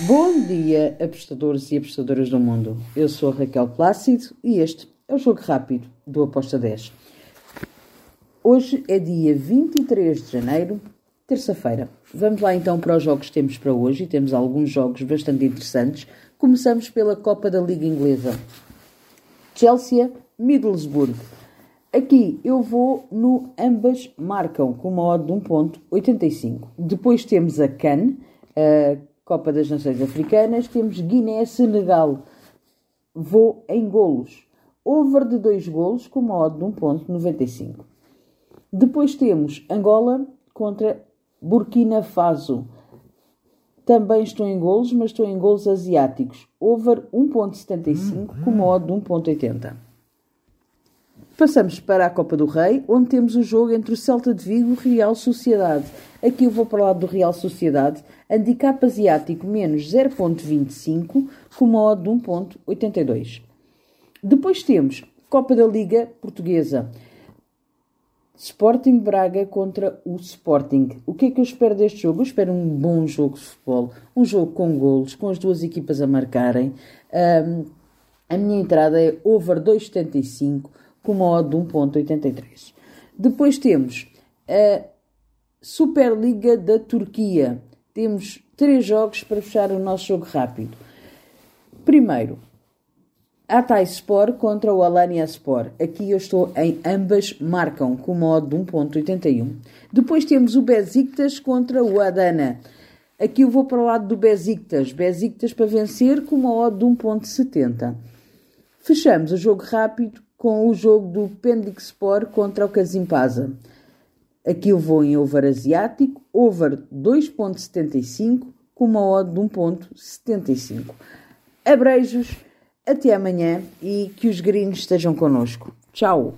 Bom dia, apostadores e apostadoras do mundo. Eu sou Raquel Plácido e este é o Jogo Rápido do Aposta 10. Hoje é dia 23 de janeiro, terça-feira. Vamos lá então para os jogos que temos para hoje e temos alguns jogos bastante interessantes. Começamos pela Copa da Liga Inglesa. Chelsea, Middlesbrough. Aqui eu vou no ambas marcam com uma odd de 1.85. Depois temos a CAN, a Copa das Nações Africanas, temos Guiné-Senegal. Vou em golos. Over de 2 golos com uma odd de 1.95. Depois temos Angola contra Burkina Faso. Também estou em golos, mas estou em golos asiáticos. Over 1.75 com uma odd de 1.80. Passamos para a Copa do Rei, onde temos o jogo entre o Celta de Vigo e o Real Sociedade. Aqui eu vou para o lado do Real Sociedade, handicap asiático menos 0.25, com uma odd de 1.82. Depois temos Copa da Liga Portuguesa. Sporting Braga contra o Sporting. O que é que eu espero deste jogo? Eu espero um bom jogo de futebol, um jogo com golos, com as duas equipas a marcarem. Um, a minha entrada é over 2,75 com uma odd de 1.83. Depois temos a Superliga da Turquia. Temos três jogos para fechar o nosso jogo rápido. Primeiro, Atay Sport contra o Alanya Sport. Aqui eu estou em ambas marcam com uma de 1.81. Depois temos o Besiktas contra o Adana. Aqui eu vou para o lado do Besiktas. Besiktas para vencer com uma odd de 1.70. Fechamos o jogo rápido com o jogo do Pendixpor contra o Kasimpasa. Aqui eu vou em over asiático, over 2.75 com uma odd de 1.75. Abreijos, até amanhã e que os gringos estejam connosco. Tchau!